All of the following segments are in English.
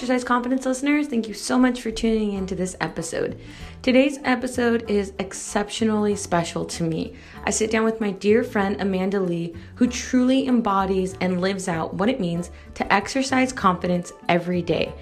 Exercise Confidence listeners, thank you so much for tuning into this episode. Today's episode is exceptionally special to me. I sit down with my dear friend Amanda Lee, who truly embodies and lives out what it means to exercise confidence every day.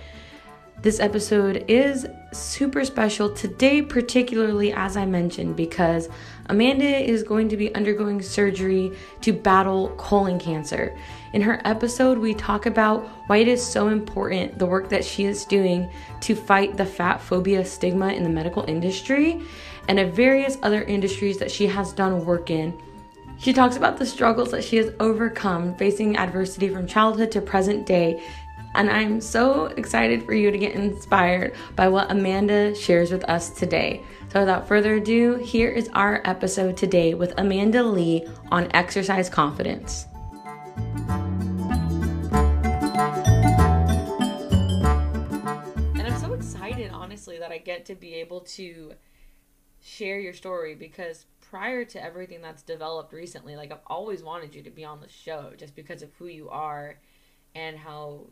This episode is super special today, particularly as I mentioned, because Amanda is going to be undergoing surgery to battle colon cancer. In her episode, we talk about why it is so important the work that she is doing to fight the fat phobia stigma in the medical industry and of various other industries that she has done work in. She talks about the struggles that she has overcome facing adversity from childhood to present day and I'm so excited for you to get inspired by what Amanda shares with us today. So, without further ado, here is our episode today with Amanda Lee on exercise confidence. And I'm so excited, honestly, that I get to be able to share your story because prior to everything that's developed recently, like I've always wanted you to be on the show just because of who you are and how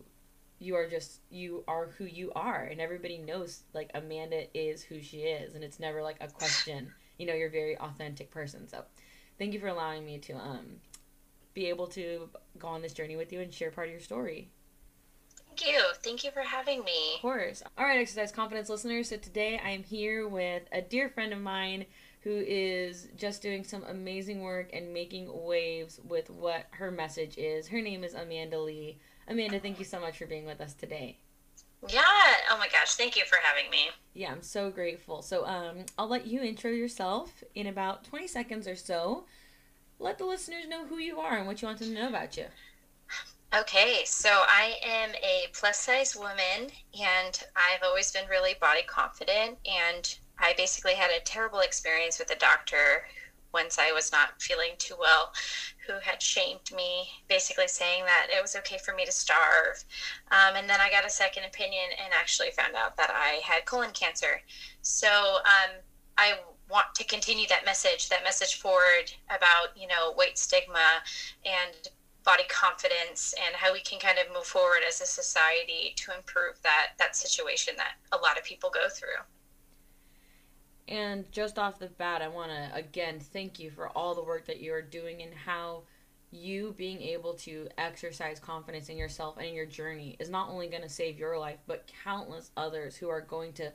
you are just you are who you are and everybody knows like amanda is who she is and it's never like a question you know you're a very authentic person so thank you for allowing me to um be able to go on this journey with you and share part of your story Thank you. Thank you for having me. Of course. All right, Exercise Confidence listeners. So today I am here with a dear friend of mine who is just doing some amazing work and making waves with what her message is. Her name is Amanda Lee. Amanda, thank you so much for being with us today. Yeah. Oh my gosh. Thank you for having me. Yeah, I'm so grateful. So, um, I'll let you intro yourself in about 20 seconds or so. Let the listeners know who you are and what you want them to know about you. Okay, so I am a plus size woman and I've always been really body confident. And I basically had a terrible experience with a doctor once I was not feeling too well, who had shamed me, basically saying that it was okay for me to starve. Um, and then I got a second opinion and actually found out that I had colon cancer. So um, I want to continue that message, that message forward about, you know, weight stigma and body confidence and how we can kind of move forward as a society to improve that that situation that a lot of people go through. And just off the bat, I want to again thank you for all the work that you are doing and how you being able to exercise confidence in yourself and in your journey is not only going to save your life, but countless others who are going to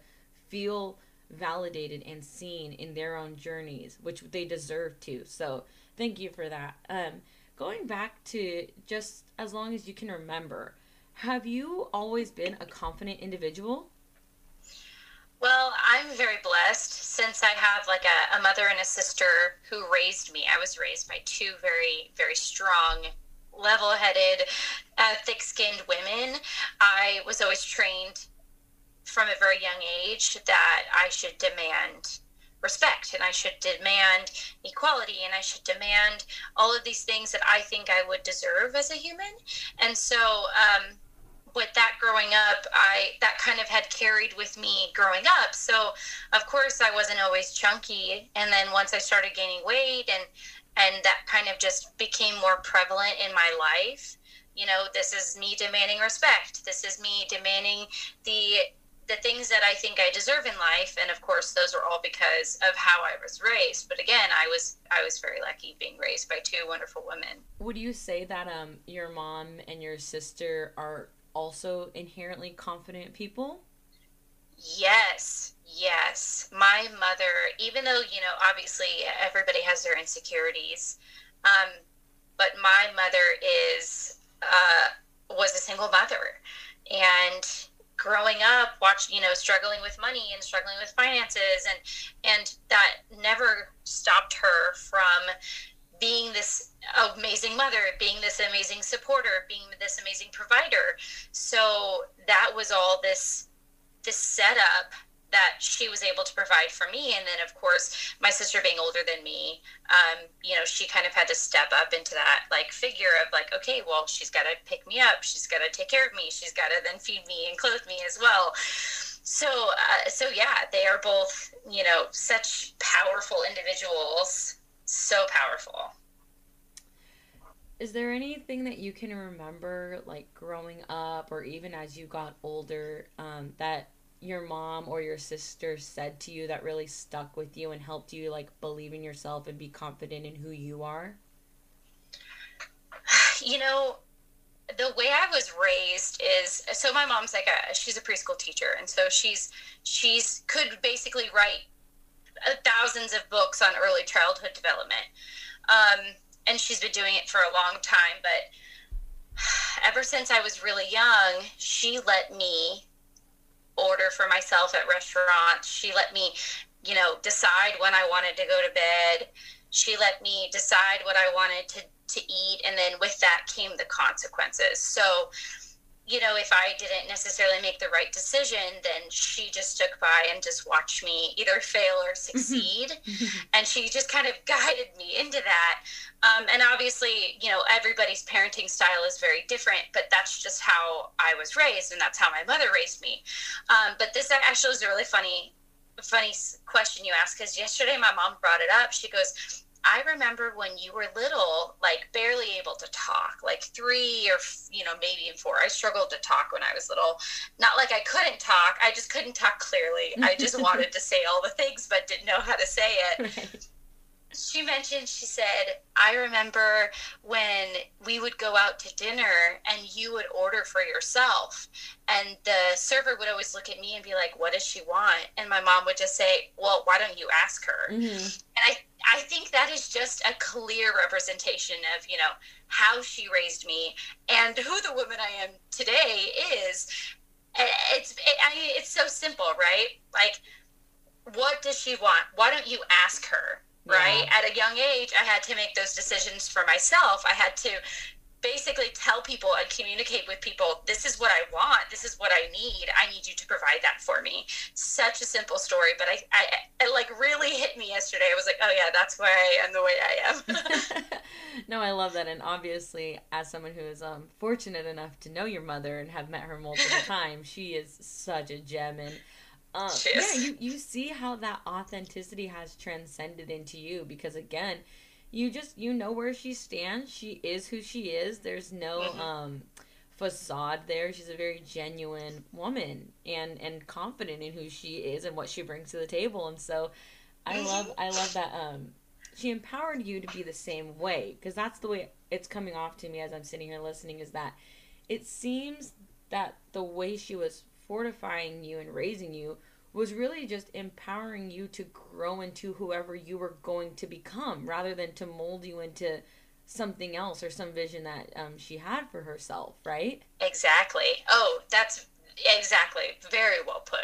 feel validated and seen in their own journeys, which they deserve to. So, thank you for that. Um, going back to just as long as you can remember, have you always been a confident individual? Well, I'm very blessed since I have like a, a mother and a sister who raised me. I was raised by two very, very strong, level headed, uh, thick skinned women. I was always trained from a very young age that I should demand respect and I should demand equality and I should demand all of these things that I think I would deserve as a human. And so, um, with that growing up, I that kind of had carried with me growing up. So, of course, I wasn't always chunky, and then once I started gaining weight, and and that kind of just became more prevalent in my life. You know, this is me demanding respect. This is me demanding the the things that I think I deserve in life, and of course, those are all because of how I was raised. But again, I was I was very lucky being raised by two wonderful women. Would you say that um your mom and your sister are also inherently confident people? Yes, yes. My mother, even though, you know, obviously everybody has their insecurities, um, but my mother is, uh, was a single mother. And growing up, watching, you know, struggling with money and struggling with finances, and, and that never stopped her from being this amazing mother, being this amazing supporter, being this amazing provider. So that was all this this setup that she was able to provide for me. And then, of course, my sister being older than me, um, you know, she kind of had to step up into that like figure of like, okay, well, she's got to pick me up, she's got to take care of me, she's got to then feed me and clothe me as well. So, uh, so yeah, they are both, you know, such powerful individuals so powerful. is there anything that you can remember, like growing up or even as you got older, um, that your mom or your sister said to you that really stuck with you and helped you like believe in yourself and be confident in who you are? You know, the way I was raised is so my mom's like a she's a preschool teacher and so she's she's could basically write thousands of books on early childhood development. Um, and she's been doing it for a long time, but ever since I was really young, she let me order for myself at restaurants. She let me, you know, decide when I wanted to go to bed. She let me decide what I wanted to to eat and then with that came the consequences so you know if i didn't necessarily make the right decision then she just took by and just watched me either fail or succeed. And she just kind of guided me into that. Um, and obviously you know everybody's parenting style is very different but that's just how i was raised and that's how my mother raised me. Um, but this actually is a really funny funny question you asked because yesterday my mom brought it up. She goes I remember when you were little, like barely able to talk, like three or, you know, maybe in four. I struggled to talk when I was little. Not like I couldn't talk, I just couldn't talk clearly. I just wanted to say all the things, but didn't know how to say it. Right she mentioned she said i remember when we would go out to dinner and you would order for yourself and the server would always look at me and be like what does she want and my mom would just say well why don't you ask her? Mm-hmm. and i i think that is just a clear representation of you know how she raised me and who the woman i am today is. It's it, I, it's so simple right? Like what does she want? Why don't you ask her right? At a young age, I had to make those decisions for myself. I had to basically tell people and communicate with people this is what I want, this is what I need. I need you to provide that for me. Such a simple story, but I, I it like really hit me yesterday. I was like, oh yeah, that's why I am the way I am. no, I love that, and obviously, as someone who is um, fortunate enough to know your mother and have met her multiple times, she is such a gem and um, yeah, you, you see how that authenticity has transcended into you because again, you just you know where she stands. She is who she is. There's no mm-hmm. um facade there. She's a very genuine woman and and confident in who she is and what she brings to the table. And so I mm-hmm. love I love that um she empowered you to be the same way because that's the way it's coming off to me as I'm sitting here listening is that it seems that the way she was fortifying you and raising you was really just empowering you to grow into whoever you were going to become rather than to mold you into something else or some vision that um, she had for herself, right? Exactly. Oh, that's exactly very well put.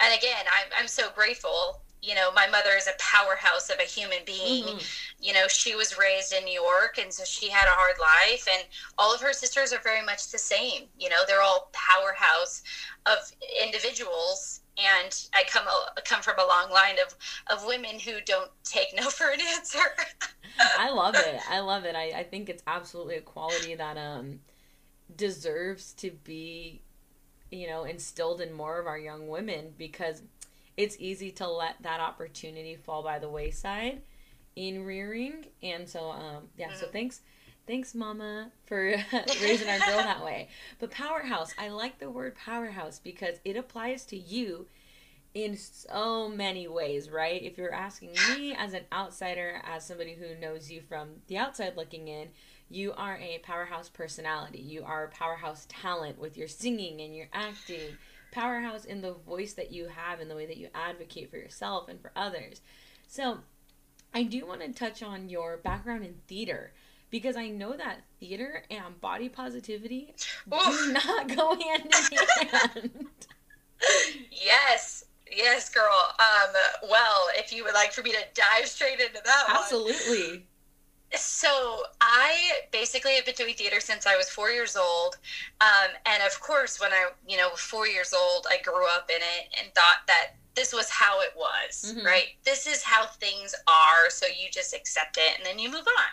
And again, I'm, I'm so grateful you know, my mother is a powerhouse of a human being. Mm-hmm. You know, she was raised in New York, and so she had a hard life. And all of her sisters are very much the same. You know, they're all powerhouse of individuals. And I come come from a long line of of women who don't take no for an answer. I love it. I love it. I, I think it's absolutely a quality that um deserves to be, you know, instilled in more of our young women because it's easy to let that opportunity fall by the wayside in rearing. And so, um, yeah, mm-hmm. so thanks. Thanks, Mama, for raising our girl that way. But powerhouse, I like the word powerhouse because it applies to you in so many ways, right? If you're asking me as an outsider, as somebody who knows you from the outside looking in, you are a powerhouse personality. You are a powerhouse talent with your singing and your acting powerhouse in the voice that you have and the way that you advocate for yourself and for others. So, I do want to touch on your background in theater because I know that theater and body positivity do not go hand in hand. yes. Yes, girl. Um, well, if you would like for me to dive straight into that Absolutely. One, so I basically have been doing theater since I was four years old, um, and of course, when I you know four years old, I grew up in it and thought that this was how it was, mm-hmm. right? This is how things are, so you just accept it and then you move on.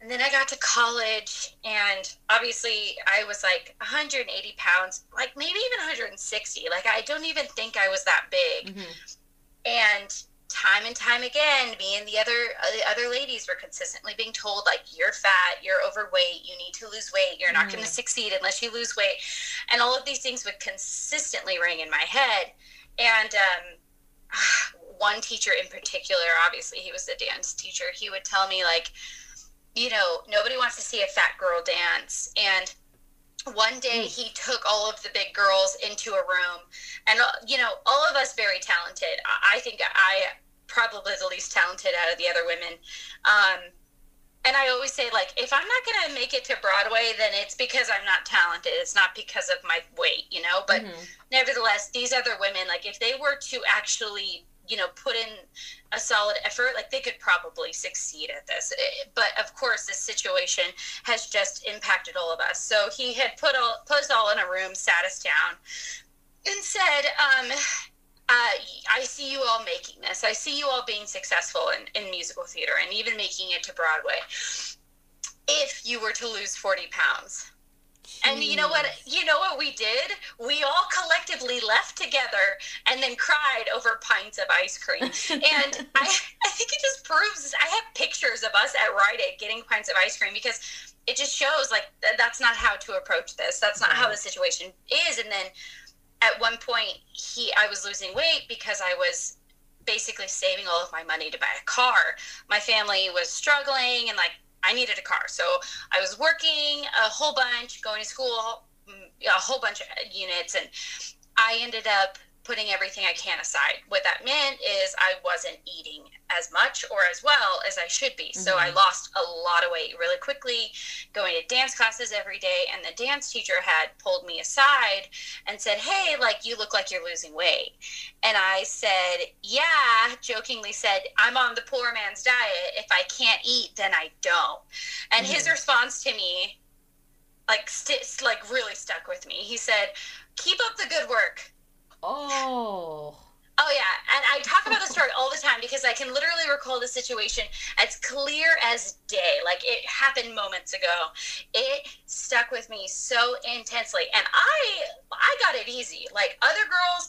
And then I got to college, and obviously I was like 180 pounds, like maybe even 160. Like I don't even think I was that big. Mm-hmm. And time and time again, me and the other uh, the other ladies were consistently being told like you're fat, you're overweight, you need to lose weight, you're not mm. going to succeed unless you lose weight, and all of these things would consistently ring in my head. And um, one teacher in particular, obviously he was the dance teacher, he would tell me like, you know, nobody wants to see a fat girl dance, and one day he took all of the big girls into a room. And uh, you know all of us very talented. I think i probably the least talented out of the other women. Um, and i always say like if i'm not going to make it to broadway then it's because i'm not talented. It's not because of my weight you know? But mm-hmm. nevertheless these other women like if they were to actually you know put in a solid effort like they could probably succeed at this eh, but of course this situation has just impacted all of us so he had put all put us all in a room sat us down and said um, uh, I see you all making this. I see you all being successful in, in musical theater and even making it to Broadway. If you were to lose 40 pounds, and you know what? You know what we did? We all collectively left together and then cried over pints of ice cream. and I, I think it just proves. I have pictures of us at Rite Aid getting pints of ice cream because it just shows like that's not how to approach this. That's not how the situation is. And then at one point, he I was losing weight because I was basically saving all of my money to buy a car. My family was struggling and like I needed a car. So I was working a whole bunch, going to school, mm, a whole bunch of units, and I ended up putting everything I can aside. What that meant is I wasn't eating as much or as well as I should be. Mm-hmm. So I mm-hmm. lost a lot of weight really quickly, going to dance classes every day. And the dance teacher had pulled me aside and said, Hey, like you look like you're losing weight. And I said, Yeah, jokingly said, I'm on the poor man's diet. If I can't eat, then I don't. And mm-hmm. his response to me, like, st- like really stuck with me. He said, Keep up the good work Oh. Oh yeah, and I talk about the story all the time because I can literally recall the situation as clear as day. Like it happened moments ago. It stuck with me so intensely, and I I got it easy. Like other girls,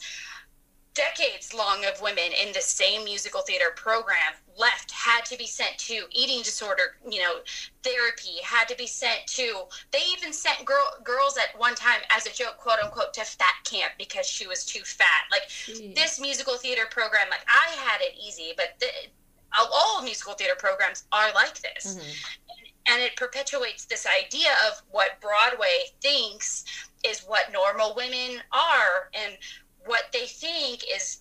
decades long of women in the same musical theater program left had to be sent to eating disorder you know therapy had to be sent to they even sent girl, girls at one time as a joke quote unquote to fat camp because she was too fat like Jeez. this musical theater program like i had it easy but the, all musical theater programs are like this mm-hmm. and it perpetuates this idea of what broadway thinks is what normal women are and what they think is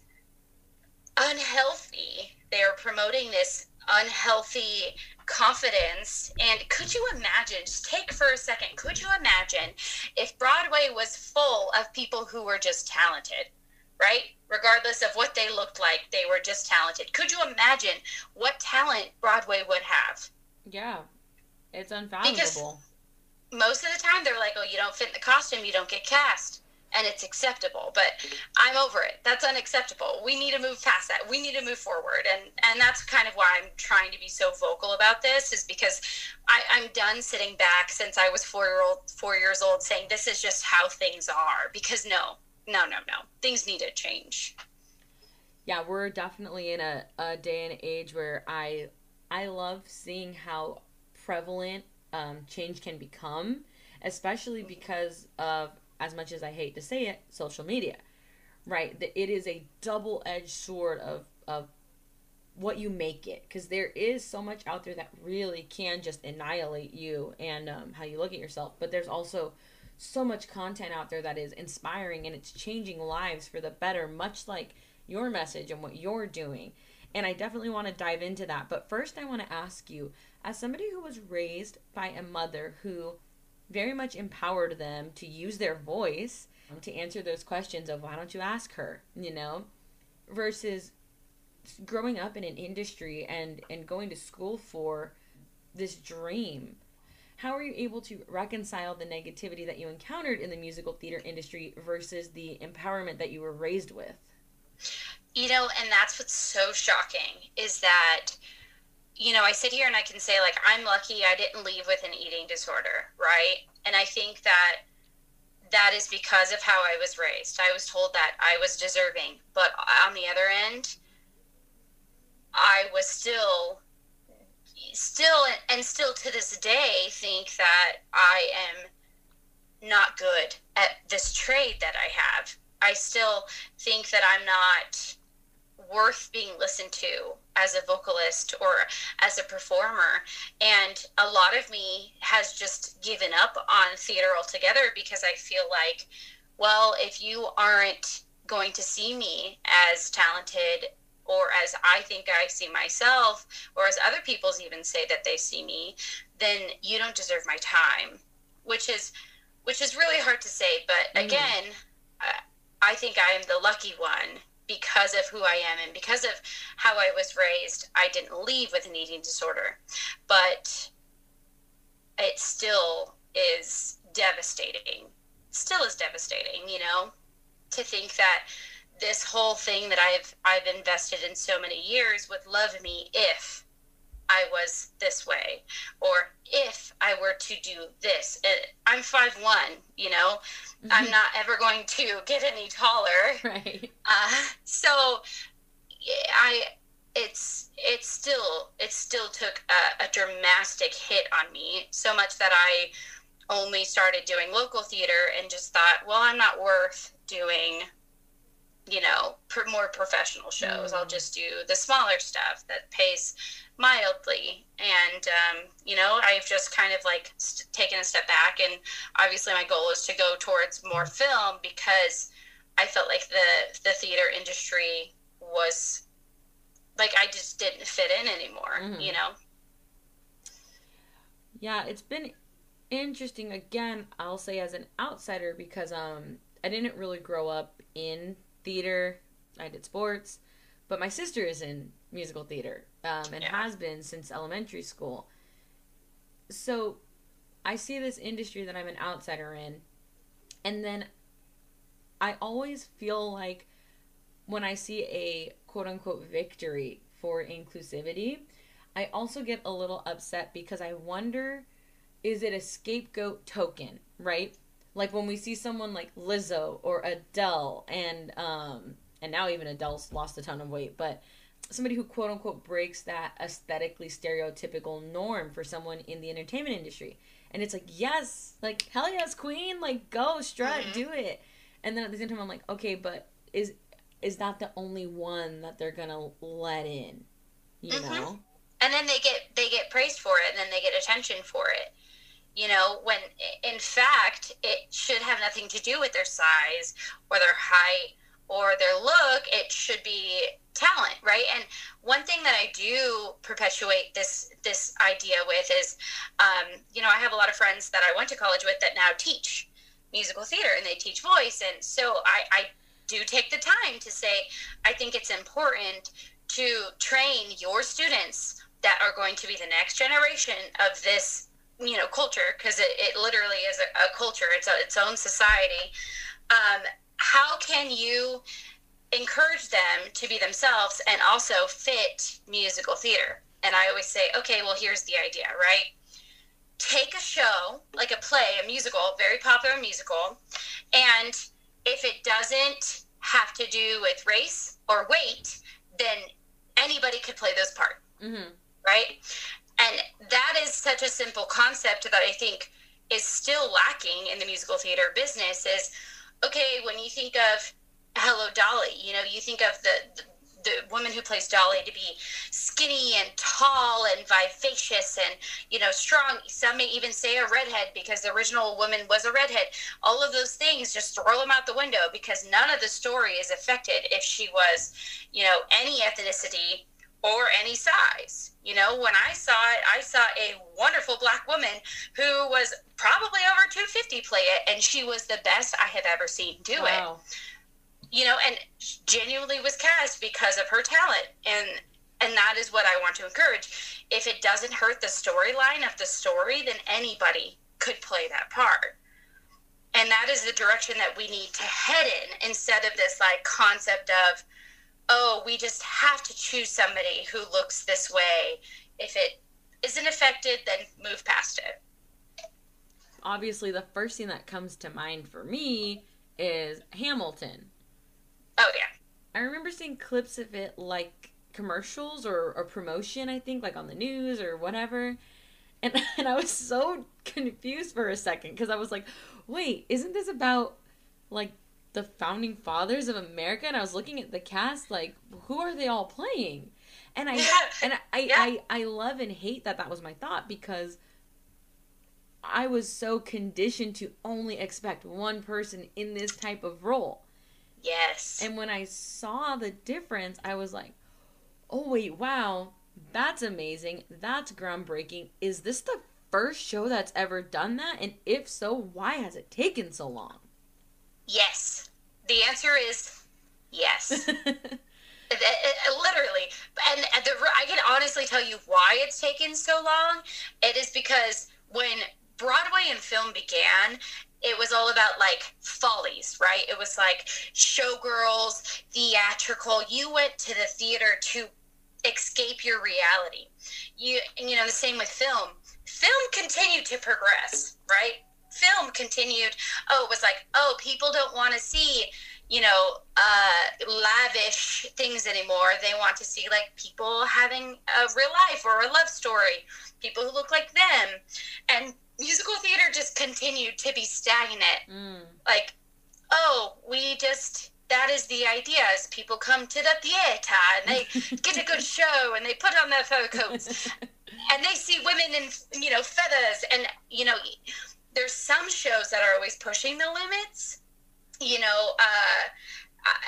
unhealthy. They're promoting this unhealthy confidence. And could you imagine, just take for a second, could you imagine if Broadway was full of people who were just talented, right? Regardless of what they looked like, they were just talented. Could you imagine what talent Broadway would have? Yeah, it's unfathomable. Because most of the time they're like, oh, you don't fit in the costume, you don't get cast and it's acceptable but i'm over it. That's unacceptable. We need to move past that. We need to move forward. And and that's kind of why i'm trying to be so vocal about this is because I, i'm done sitting back since i was four year old four years old saying this is just how things are because no no no no. Things need to change. Yeah we're definitely in a, a day and age where i i love seeing how prevalent um, change can become especially because of as much as I hate to say it, social media. Right? It is a double edged sword of, of what you make it. Because there is so much out there that really can just annihilate you and um, how you look at yourself. But there's also so much content out there that is inspiring and it's changing lives for the better, much like your message and what you're doing. And I definitely want to dive into that. But first, I want to ask you, as somebody who was raised by a mother who very much empowered them to use their voice uh-huh. to answer those questions of why don't you ask her, you know, versus growing up in an industry and and going to school for this dream. How are you able to reconcile the negativity that you encountered in the musical theater industry versus the empowerment that you were raised with? You know, and that's what's so shocking is that you know, I sit here and I can say, like, I'm lucky I didn't leave with an eating disorder, right? And I think that that is because of how I was raised. I was told that I was deserving. But on the other end, I was still still and still to this day think that I am not good at this trade that I have. I still think that I'm not worth being listened to as a vocalist or as a performer. And a lot of me has just given up on theater altogether because I feel like, well, if you aren't going to see me as talented or as I think I see myself, or as other people even say that they see me, then you don't deserve my time, which is which is really hard to say. But mm. again, uh, I think I am the lucky one because of who I am and because of how I was raised. I didn't leave with an eating disorder, but it still is devastating. Still is devastating, you know, to think that this whole thing that I've I've invested in so many years would love me if I was this way or if I were to do this. I'm five one, you know. Mm-hmm. I'm not ever going to get any taller. Right. Uh, so I it's it still it still took a, a dramatic hit on me so much that I only started doing local theater and just thought, well, I'm not worth doing you know, more professional shows. Mm. I'll just do the smaller stuff that pays mildly. And, um, you know, I've just kind of like st- taken a step back. And obviously, my goal is to go towards more film because I felt like the, the theater industry was like I just didn't fit in anymore, mm-hmm. you know? Yeah, it's been interesting again, I'll say as an outsider because um I didn't really grow up in theater. I did sports, but my sister is in musical theater um, and yeah. has been since elementary school. So I see this industry that I'm an outsider in, and then I always feel like when I see a quote unquote victory for inclusivity, I also get a little upset because I wonder is it a scapegoat token, right? Like when we see someone like Lizzo or Adele and um and now even Adele's lost a ton of weight, but somebody who quote unquote breaks that aesthetically stereotypical norm for someone in the entertainment industry. And it's like, yes, like hell yes, queen, like go strut, mm-hmm. do it. And then at the same time I'm like, okay, but is is that the only one that they're gonna let in? You mm-hmm. know? And then they get they get praised for it and then they get attention for it you know, when in fact it should have nothing to do with their size or their height or their look. It should be talent, right? And one thing that I do perpetuate this this idea with is, um, you know, I have a lot of friends that I went to college with that now teach musical theater and they teach voice, and so I, I do take the time to say I think it's important to train your students that are going to be the next generation of this you know culture because it, it literally is a, a culture. It's a, its own society. Um, how can you encourage them to be themselves and also fit musical theater? And i always say okay well here's the idea right? Take a show like a play a musical very popular musical and if it doesn't have to do with race or weight then anybody could play those parts mm-hmm. right and that is such a simple concept that I think is still lacking in the musical theater business is okay, when you think of Hello Dolly, you know, you think of the, the the woman who plays Dolly to be skinny and tall and vivacious and you know strong. Some may even say a redhead because the original woman was a redhead. All of those things just throw them out the window because none of the story is affected if she was, you know, any ethnicity or any size. You know, when I saw it, I saw a wonderful black woman who was probably over 250 play it, and she was the best I have ever seen do wow. it. You know, and genuinely was cast because of her talent. And and that is what I want to encourage. If it doesn't hurt the storyline of the story, then anybody could play that part. And that is the direction that we need to head in instead of this like concept of oh, we just have to choose somebody who looks this way. If it isn't affected, then move past it. Obviously, the first thing that comes to mind for me is Hamilton. Oh, yeah. I remember seeing clips of it like commercials or, or promotion, I think, like on the news or whatever. And, and I was so confused for a second because I was like, wait, isn't this about like the founding fathers of America? And I was looking at the cast, like, who are they all playing? And I and I, I. I, I love and hate that that was my thought because I was so conditioned to only expect one person in this type of role. Yes. And when I saw the difference, I was like, oh, wait, wow, that's amazing. That's groundbreaking. Is this the first show that's ever done that? And if so, why has it taken so long? Yes. The answer is yes. Uh, uh, uh, literally and the, i can honestly tell you why it's taken so long it is because when broadway and film began it was all about like follies, right? It was like showgirls, theatrical. You went to the theater to escape your reality. You you know the same with film. Film continued to progress, right? Film continued. Oh, it was like, oh, people don't want to see, you know, uh, lavish things anymore. They want to see like people having a real life or a love story, people who look like them, and musical theater just continued to be stagnant. Mm. Like, oh, we just that is the idea is people come to the theater and they get a good show and they put on their fur coats and they see women in you know feathers and you know there's some shows that are always pushing the limits you know uh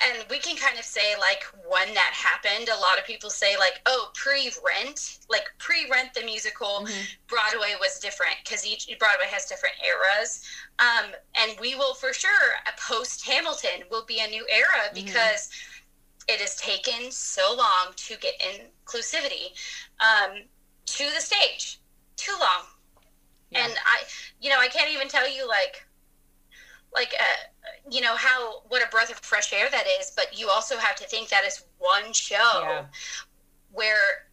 and we can kind of say like when that happened a lot of people say like oh pre-rent like pre-rent the musical mm-hmm. broadway was different because each broadway has different eras um, and we will for sure post hamilton will be a new era mm-hmm. because mm-hmm. it has taken so long to get inclusivity um, to the stage too long yeah. and i you know i can't even tell you like like uh, you know how what a breath of fresh air that is but you also have to think that is one show yeah. where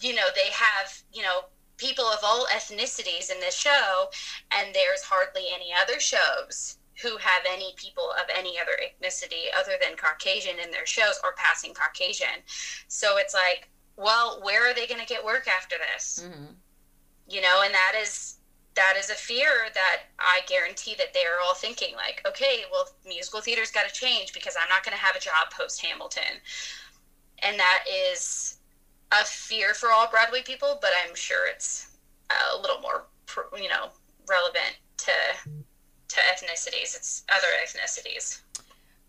you know they have you know people of all ethnicities in this show and there's hardly any other shows who have any people of any other ethnicity other than caucasian in their shows or passing caucasian so it's like well where are they going to get work after this mm-hmm. you know and that is that is a fear that I guarantee that they are all thinking like, okay, well, musical theater's got to change because I'm not going to have a job post Hamilton, and that is a fear for all Broadway people. But I'm sure it's a little more, you know, relevant to to ethnicities. It's other ethnicities.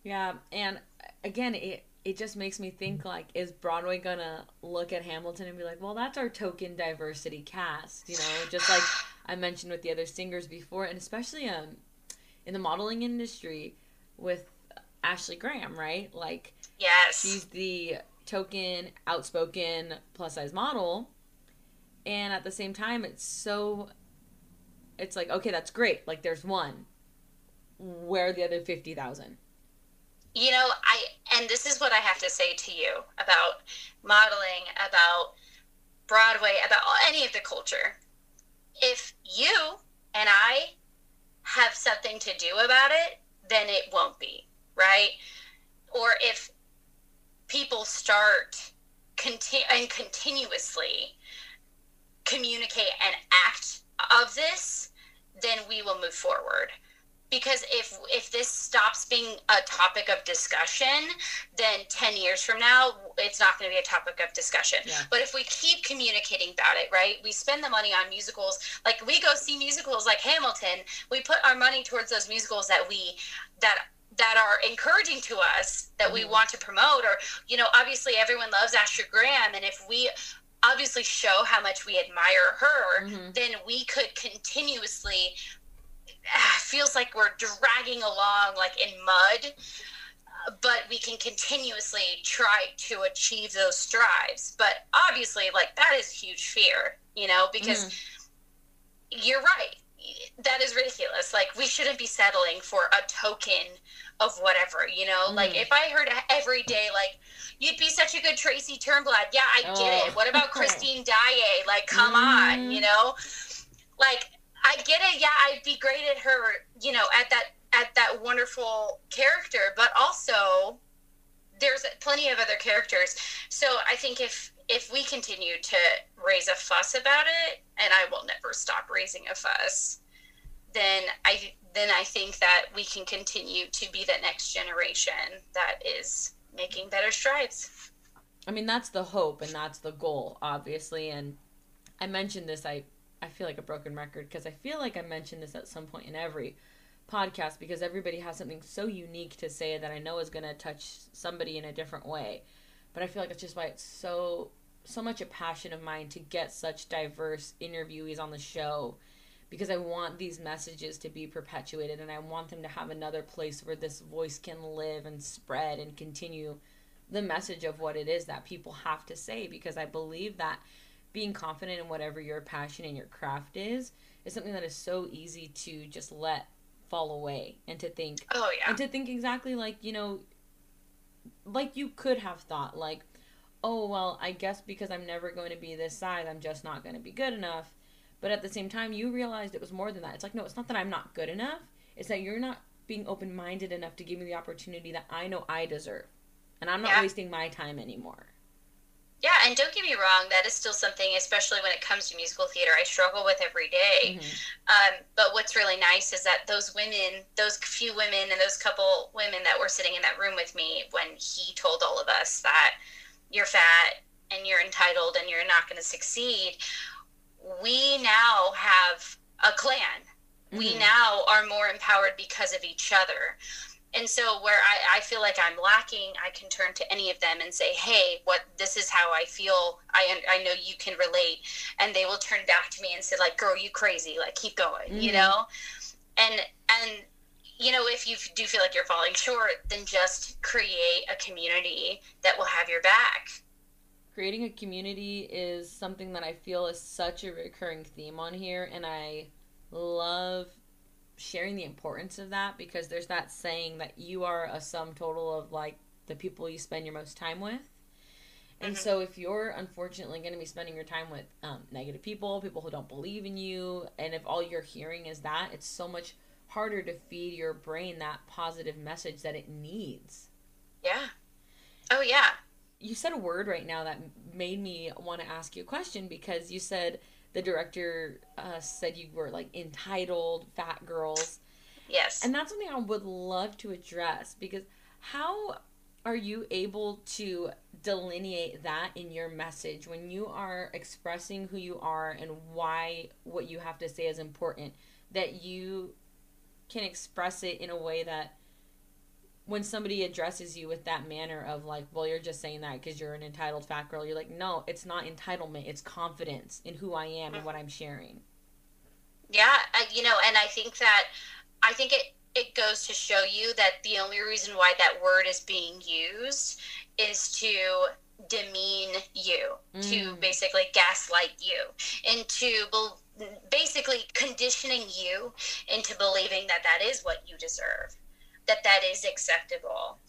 Yeah, and again, it it just makes me think like is broadway gonna look at hamilton and be like well that's our token diversity cast you know? Just like i mentioned with the other singers before and especially um in the modeling industry with ashley graham right? Like yes. she's the token outspoken plus size model and at the same time it's so it's like okay that's great. Like there's one. Where are the other 50000 you know, I and this is what I have to say to you about modeling, about Broadway, about any of the culture. If you and I have something to do about it, then it won't be, right? Or if people start and continuously communicate and act of this, then we will move forward because if if this stops being a topic of discussion then 10 years from now it's not going to be a topic of discussion yeah. but if we keep communicating about it right we spend the money on musicals like we go see musicals like hamilton we put our money towards those musicals that we that that are encouraging to us that mm-hmm. we want to promote or you know obviously everyone loves ashley graham and if we obviously show how much we admire her mm-hmm. then we could continuously feels like we're dragging along like in mud. But we can continuously try to achieve those strides but obviously like that is huge fear you know because mm. you're right. That is ridiculous. Like we shouldn't be settling for a token of whatever you know? Mm. like if i heard every day like you'd be such a good tracy turnblad. Yeah i oh. get it. What about christine daae? Like come mm. on you know? Like I get it. Yeah, I'd be great at her, you know, at that at that wonderful character, but also there's plenty of other characters. So I think if if we continue to raise a fuss about it, and I will never stop raising a fuss, then I then I think that we can continue to be the next generation that is making better strides. I mean, that's the hope and that's the goal, obviously. And I mentioned this. I I feel like a broken record because I feel like I mentioned this at some point in every podcast because everybody has something so unique to say that I know is going to touch somebody in a different way. But I feel like it's just why it's so so much a passion of mine to get such diverse interviewees on the show because I want these messages to be perpetuated and I want them to have another place where this voice can live and spread and continue the message of what it is that people have to say because I believe that being confident in whatever your passion and your craft is is something that is so easy to just let fall away and to think oh yeah. and to think exactly like you know like you could have thought like oh well i guess because i'm never going to be this size i'm just not going to be good enough. But at the same time you realized it was more than that. It's like no it's not that i'm not good enough. It's that you're not being open-minded enough to give me the opportunity that i know i deserve. And i'm not yeah. wasting my time anymore yeah, and don't get me wrong, that is still something, especially when it comes to musical theater, I struggle with every day. Mm-hmm. Um, but what's really nice is that those women, those few women, and those couple women that were sitting in that room with me when he told all of us that you're fat and you're entitled and you're not going to succeed, we now have a clan. Mm-hmm. We now are more empowered because of each other and so where I, I feel like i'm lacking i can turn to any of them and say hey what this is how i feel. I i know you can relate. And they will turn back to me and say like girl you crazy. Like keep going mm-hmm. you know? And and you know if you do feel like you're falling short then just create a community that will have your back. Creating a community is something that i feel is such a recurring theme on here and i love sharing the importance of that because there's that saying that you are a sum total of like the people you spend your most time with. And mm-hmm. so, if you're unfortunately going to be spending your time with um, negative people, people who don't believe in you, and if all you're hearing is that, it's so much harder to feed your brain that positive message that it needs. Yeah. Oh, yeah. You said a word right now that made me want to ask you a question because you said the director uh, said you were like entitled fat girls. Yes. And that's something I would love to address because how are you able to delineate that in your message when you are expressing who you are and why what you have to say is important that you can express it in a way that when somebody addresses you with that manner of like, well, you're just saying that because you're an entitled fat girl, you're like, no, it's not entitlement. It's confidence in who I am and what I'm sharing. Yeah, you know, and I think that I think it it goes to show you that the only reason why that word is being used is to demean you, mm. to basically gaslight you, and to be- basically conditioning you into believing that that is what you deserve that that is acceptable.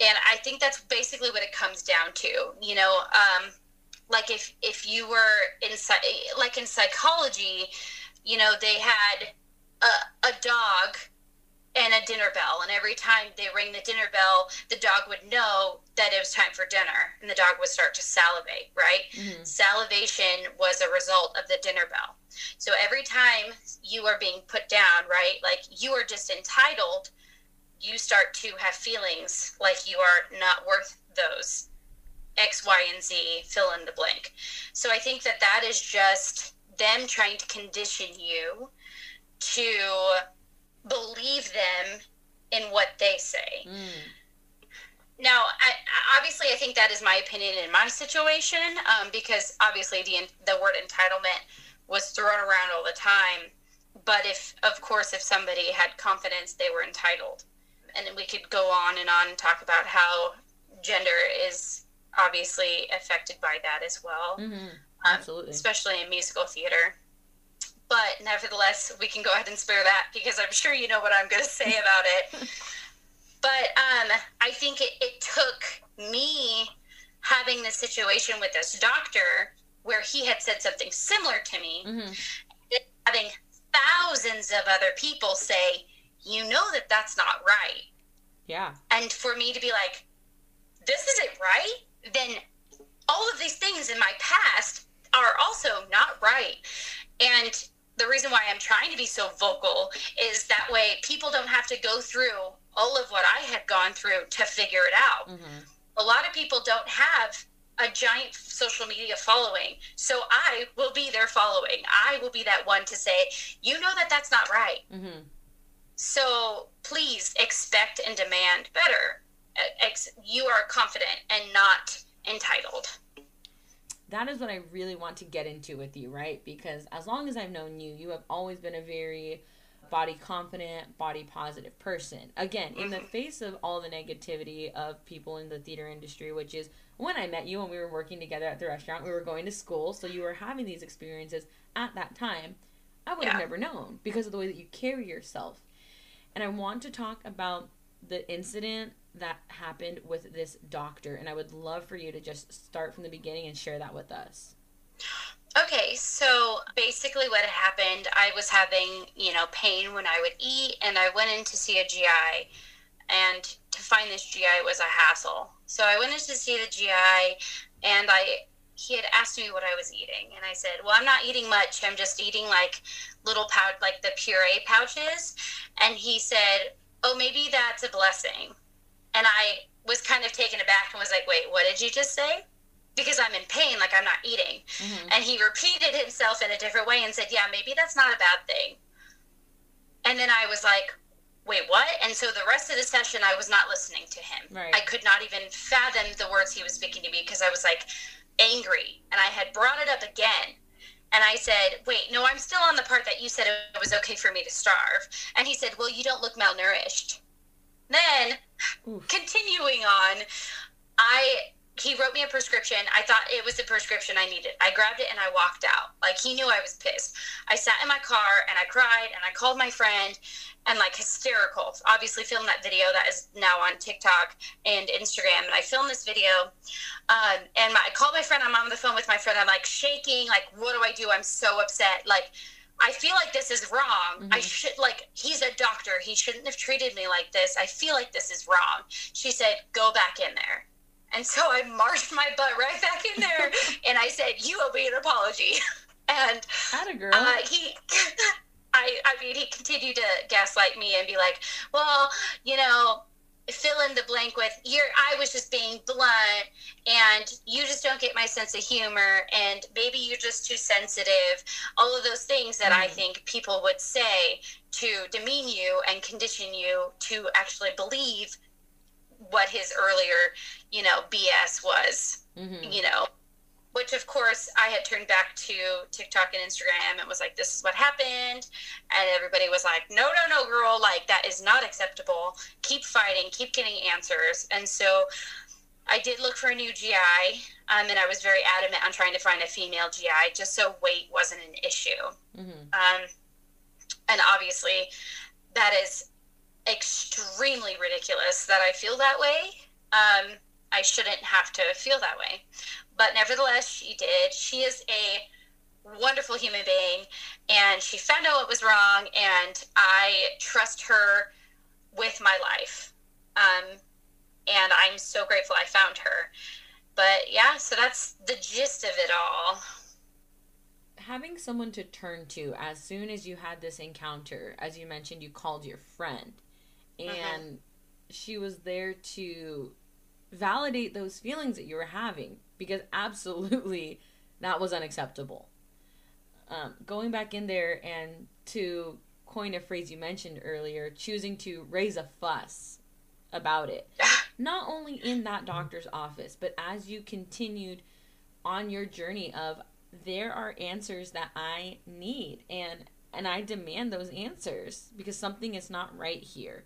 And i think that's basically what it comes down to you know um, like if if you were in like in psychology you know they had a, a dog and a dinner bell. And every time they ring the dinner bell the dog would know that it was time for dinner and the dog would start to salivate right? Mm-hmm. salivation was a result of the dinner bell. So every time you are being put down right like you are just entitled you start to have feelings like you are not worth those X, Y, and Z, fill in the blank. So I think that that is just them trying to condition you to believe them in what they say. Mm. Now, I, obviously, I think that is my opinion in my situation um, because obviously the the word entitlement was thrown around all the time. But if, of course, if somebody had confidence, they were entitled and then we could go on and on and talk about how gender is obviously affected by that as well. Mm-hmm. Um, Absolutely. Um, especially in musical theater. But nevertheless, we can go ahead and spare that because I'm sure you know what I'm going to say about it. but um, I think it, it took me having this situation with this doctor where he had said something similar to me, mm-hmm. having thousands of other people say, you know that that's not right. Yeah. And for me to be like, this isn't right, then all of these things in my past are also not right. And the reason why I'm trying to be so vocal is that way people don't have to go through all of what I had gone through to figure it out. Mm-hmm. A lot of people don't have a giant social media following. So I will be their following. I will be that one to say, you know that that's not right. Mm-hmm. So please expect and demand better. You are confident and not entitled. That is what I really want to get into with you, right? Because as long as I've known you, you have always been a very body confident, body positive person. Again, in the mm-hmm. face of all the negativity of people in the theater industry, which is when I met you and we were working together at the restaurant, we were going to school, so you were having these experiences at that time. I would yeah. have never known because of the way that you carry yourself. And I want to talk about the incident that happened with this doctor, and I would love for you to just start from the beginning and share that with us. Okay, so basically what happened, I was having, you know, pain when I would eat, and I went in to see a GI, and to find this GI was a hassle. So I went in to see the GI, and I he had asked me what I was eating, and I said, "Well, I'm not eating much. I'm just eating like little pouch, like the puree pouches." And he said, "Oh, maybe that's a blessing." And I was kind of taken aback and was like, "Wait, what did you just say?" because I'm in pain, like I'm not eating. Mm-hmm. And he repeated himself in a different way and said, Yeah, maybe that's not a bad thing. And then I was like, Wait, what? And so the rest of the session, I was not listening to him. Right. I could not even fathom the words he was speaking to me because I was like angry. And I had brought it up again. And I said, Wait, no, I'm still on the part that you said it was okay for me to starve. And he said, Well, you don't look malnourished. Then, Oof. continuing on, I he wrote me a prescription. I thought it was the prescription I needed. I grabbed it and I walked out. Like he knew I was pissed. I sat in my car and I cried and I called my friend and like hysterical. Obviously filmed that video that is now on TikTok and Instagram. And I filmed this video. Um, and my, I called my friend. I'm on the phone with my friend. I'm like shaking. Like, what do I do? I'm so upset. Like, I feel like this is wrong. Mm-hmm. I should like he's a doctor. He shouldn't have treated me like this. I feel like this is wrong. She said, "Go back in there." And so I marched my butt right back in there and I said, You owe me an apology. and a girl. Uh, he I I mean he continued to gaslight me and be like, Well, you know, fill in the blank with you're I was just being blunt and you just don't get my sense of humor and maybe you're just too sensitive. All of those things that mm. I think people would say to demean you and condition you to actually believe what his earlier, you know, BS was, mm-hmm. you know, which of course I had turned back to TikTok and Instagram and was like, this is what happened. And everybody was like, no, no, no, girl, like that is not acceptable. Keep fighting, keep getting answers. And so I did look for a new GI, um, and I was very adamant on trying to find a female GI just so weight wasn't an issue. Mm-hmm. Um, and obviously, that is extremely ridiculous that I feel that way. Um, I shouldn't have to feel that way. But nevertheless, she did. She is a wonderful human being, and she found out what was wrong, and I trust her with my life. Um, and I'm so grateful I found her. But yeah, so that's the gist of it all. Having someone to turn to as soon as you had this encounter, as you mentioned, you called your friend. And uh-huh. she was there to validate those feelings that you were having because absolutely that was unacceptable. Um, going back in there and to coin a phrase you mentioned earlier, choosing to raise a fuss about it, not only in that doctor's office, but as you continued on your journey of there are answers that I need and and I demand those answers because something is not right here.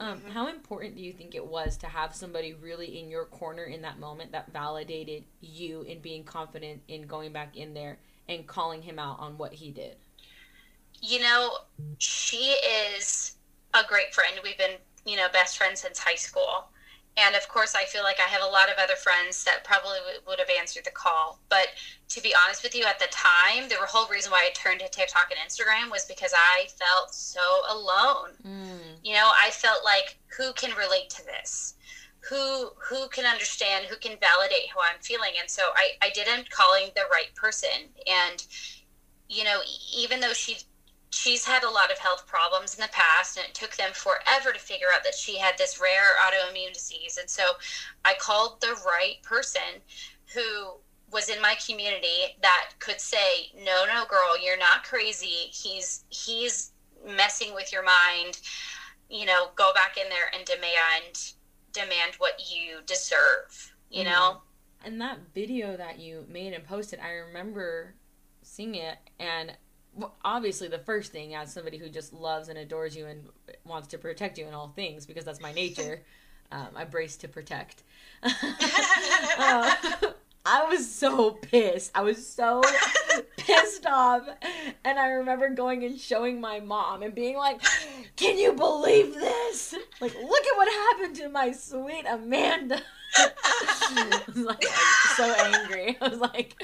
Um, mm-hmm. How important do you think it was to have somebody really in your corner in that moment that validated you in being confident in going back in there and calling him out on what he did? You know, she is a great friend. We've been, you know, best friends since high school. And of course, I feel like I have a lot of other friends that probably would have answered the call. But to be honest with you, at the time, the whole reason why I turned to TikTok and Instagram was because I felt so alone. Mm. You know, I felt like, who can relate to this? who who can understand who can validate how i'm feeling and so i i did end calling the right person and you know even though she she's had a lot of health problems in the past and it took them forever to figure out that she had this rare autoimmune disease. And so i called the right person who was in my community that could say no no girl you're not crazy. He's he's messing with your mind. You know go back in there and demand demand what you deserve you mm-hmm. know and that video that you made and posted i remember seeing it and obviously the first thing as somebody who just loves and adores you and wants to protect you in all things because that's my nature um, i brace to protect. Uh, I was so pissed. I was so pissed off. And I remember going and showing my mom and being like, Can you believe this? Like, look at what happened to my sweet Amanda. I was like, so angry. I was like,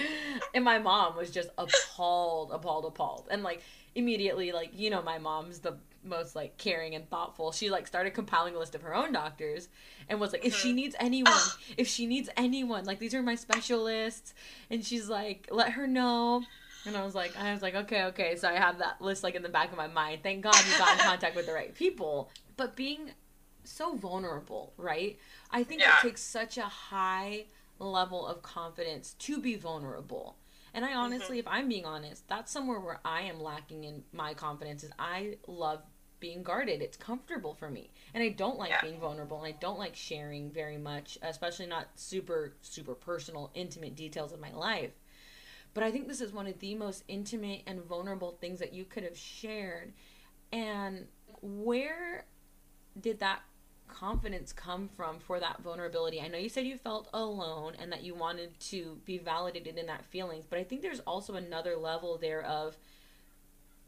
and my mom was just appalled, appalled, appalled. And like, immediately, like, you know, my mom's the most like caring and thoughtful. She like started compiling a list of her own doctors and was like, if she mm-hmm. needs anyone, if she needs anyone, like these are my specialists. And she's like, let her know. And I was like, I was like, okay, okay. So I have that list like in the back of my mind. Thank God you got in contact with the right people. But being so vulnerable, right? I think yeah. it takes such a high level of confidence to be vulnerable. And I honestly, mm-hmm. if I'm being honest, that's somewhere where I am lacking in my confidence is I love being guarded. It's comfortable for me. And I don't like yeah. being vulnerable and I don't like sharing very much, especially not super, super personal, intimate details of my life. But I think this is one of the most intimate and vulnerable things that you could have shared. And where did that confidence come from for that vulnerability? I know you said you felt alone and that you wanted to be validated in that feelings, but I think there's also another level there of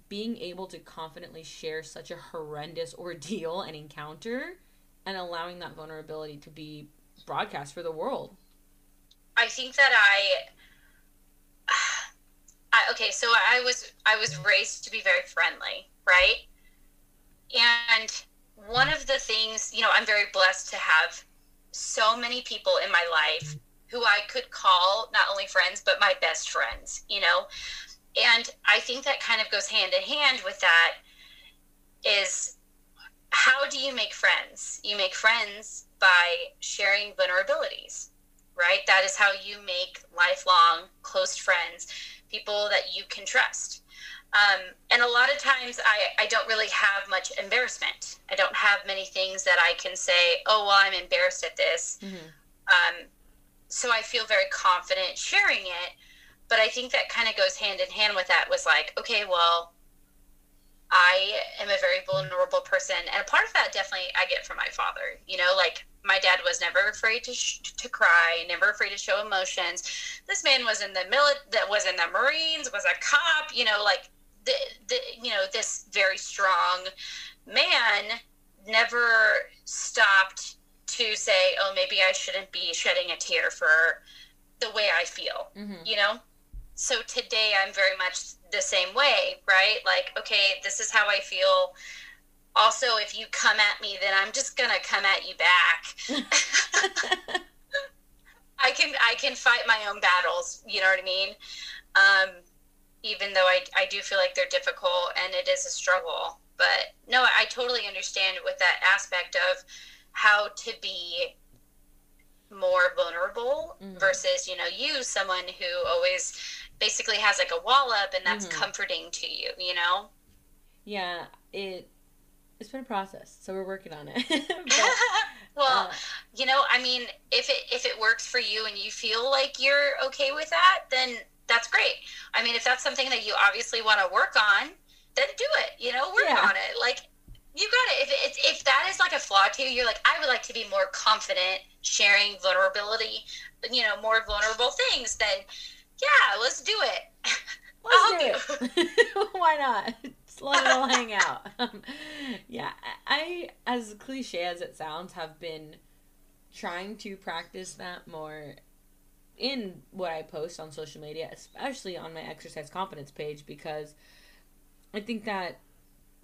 being able to confidently share such a horrendous ordeal and encounter and allowing that vulnerability to be broadcast for the world. I think that I I, okay, so I was I was raised to be very friendly, right? And one of the things, you know, I'm very blessed to have so many people in my life who I could call not only friends but my best friends, you know. And I think that kind of goes hand in hand with that is how do you make friends? You make friends by sharing vulnerabilities, right? That is how you make lifelong close friends, people that you can trust. Um, and a lot of times I, I don't really have much embarrassment. I don't have many things that I can say, oh, well, I'm embarrassed at this. Mm-hmm. Um, so I feel very confident sharing it but I think that kind of goes hand in hand with that was like, okay, well, I am a very vulnerable person, and a part of that definitely I get from my father. You know, like my dad was never afraid to sh- to cry, never afraid to show emotions. This man was in the milit that was in the Marines, was a cop. You know, like the, the you know this very strong man never stopped to say, oh, maybe I shouldn't be shedding a tear for the way I feel. Mm-hmm. You know, so today I'm very much the same way, right? Like, okay, this is how I feel. Also, if you come at me, then I'm just gonna come at you back. I can I can fight my own battles. You know what I mean? Um, even though I I do feel like they're difficult and it is a struggle. But no, I totally understand with that aspect of how to be more vulnerable mm-hmm. versus you know you someone who always basically has like a wall up and that's mm-hmm. comforting to you, you know? Yeah, it it's been a process, so we're working on it. but, well, uh, you know, I mean, if it if it works for you and you feel like you're okay with that, then that's great. I mean, if that's something that you obviously want to work on, then do it. You know, work yeah. on it. Like you got it. If, if if that is like a flaw to you, you're like, I would like to be more confident sharing vulnerability, you know, more vulnerable things. Then yeah, let's do it. Let's do it. Why not? Just let it all hang out. Um, yeah, I, as cliche as it sounds, have been trying to practice that more in what I post on social media, especially on my exercise confidence page, because I think that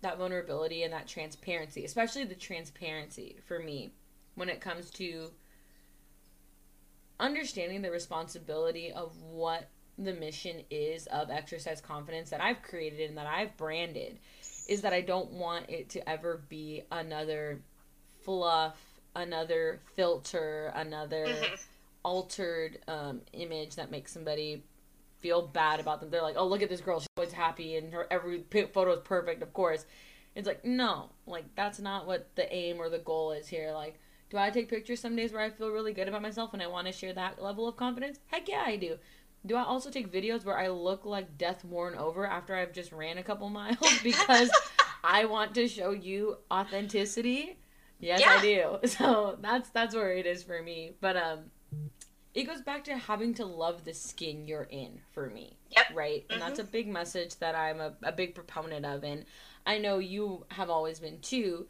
that vulnerability and that transparency, especially the transparency for me, when it comes to understanding the responsibility of what the mission is of exercise confidence that I've created and that I've branded is that I don't want it to ever be another fluff, another filter, another mm-hmm. altered um, image that makes somebody feel bad about them. They're like, "Oh, look at this girl; she's always happy, and her every photo is perfect." Of course, it's like no, like that's not what the aim or the goal is here. Like, do I take pictures some days where I feel really good about myself and I want to share that level of confidence? Heck yeah, I do. Do I also take videos where I look like death worn over after I've just ran a couple miles because I want to show you authenticity? Yes, yeah. I do. So that's that's where it is for me. But um it goes back to having to love the skin you're in for me. Yep. Right? Mm-hmm. And that's a big message that I'm a, a big proponent of and I know you have always been too.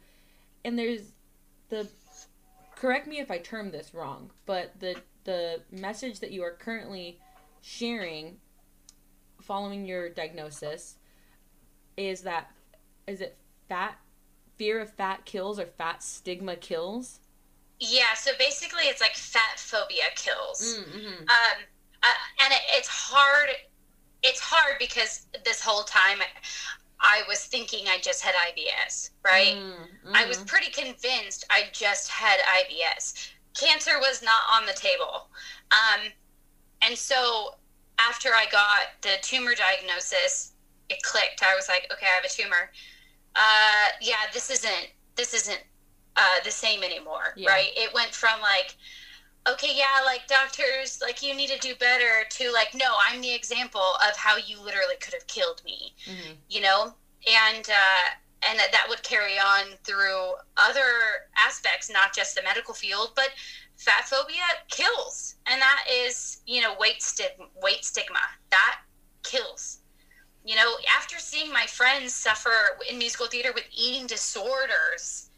And there's the correct me if I term this wrong, but the the message that you are currently sharing following your diagnosis is that is it fat fear of fat kills or fat stigma kills yeah so basically it's like fat phobia kills mm-hmm. um uh, and it, it's hard it's hard because this whole time I was thinking I just had IBS, right? Mm-hmm. I was mm-hmm. pretty convinced I just had IBS. Cancer was not on the table. Um, and so after I got the tumor diagnosis, it clicked. I was like, okay, I have a tumor. Uh, yeah, this isn't this isn't uh, the same anymore, yeah. right? It went from like, okay, yeah, like doctors, like you need to do better, to like, no, I'm the example of how you literally could have killed me, mm-hmm. you know, and uh, and that that would carry on through other aspects, not just the medical field, but fat phobia kills and that is you know weight stigma weight stigma that kills you know after seeing my friends suffer in musical theater with eating disorders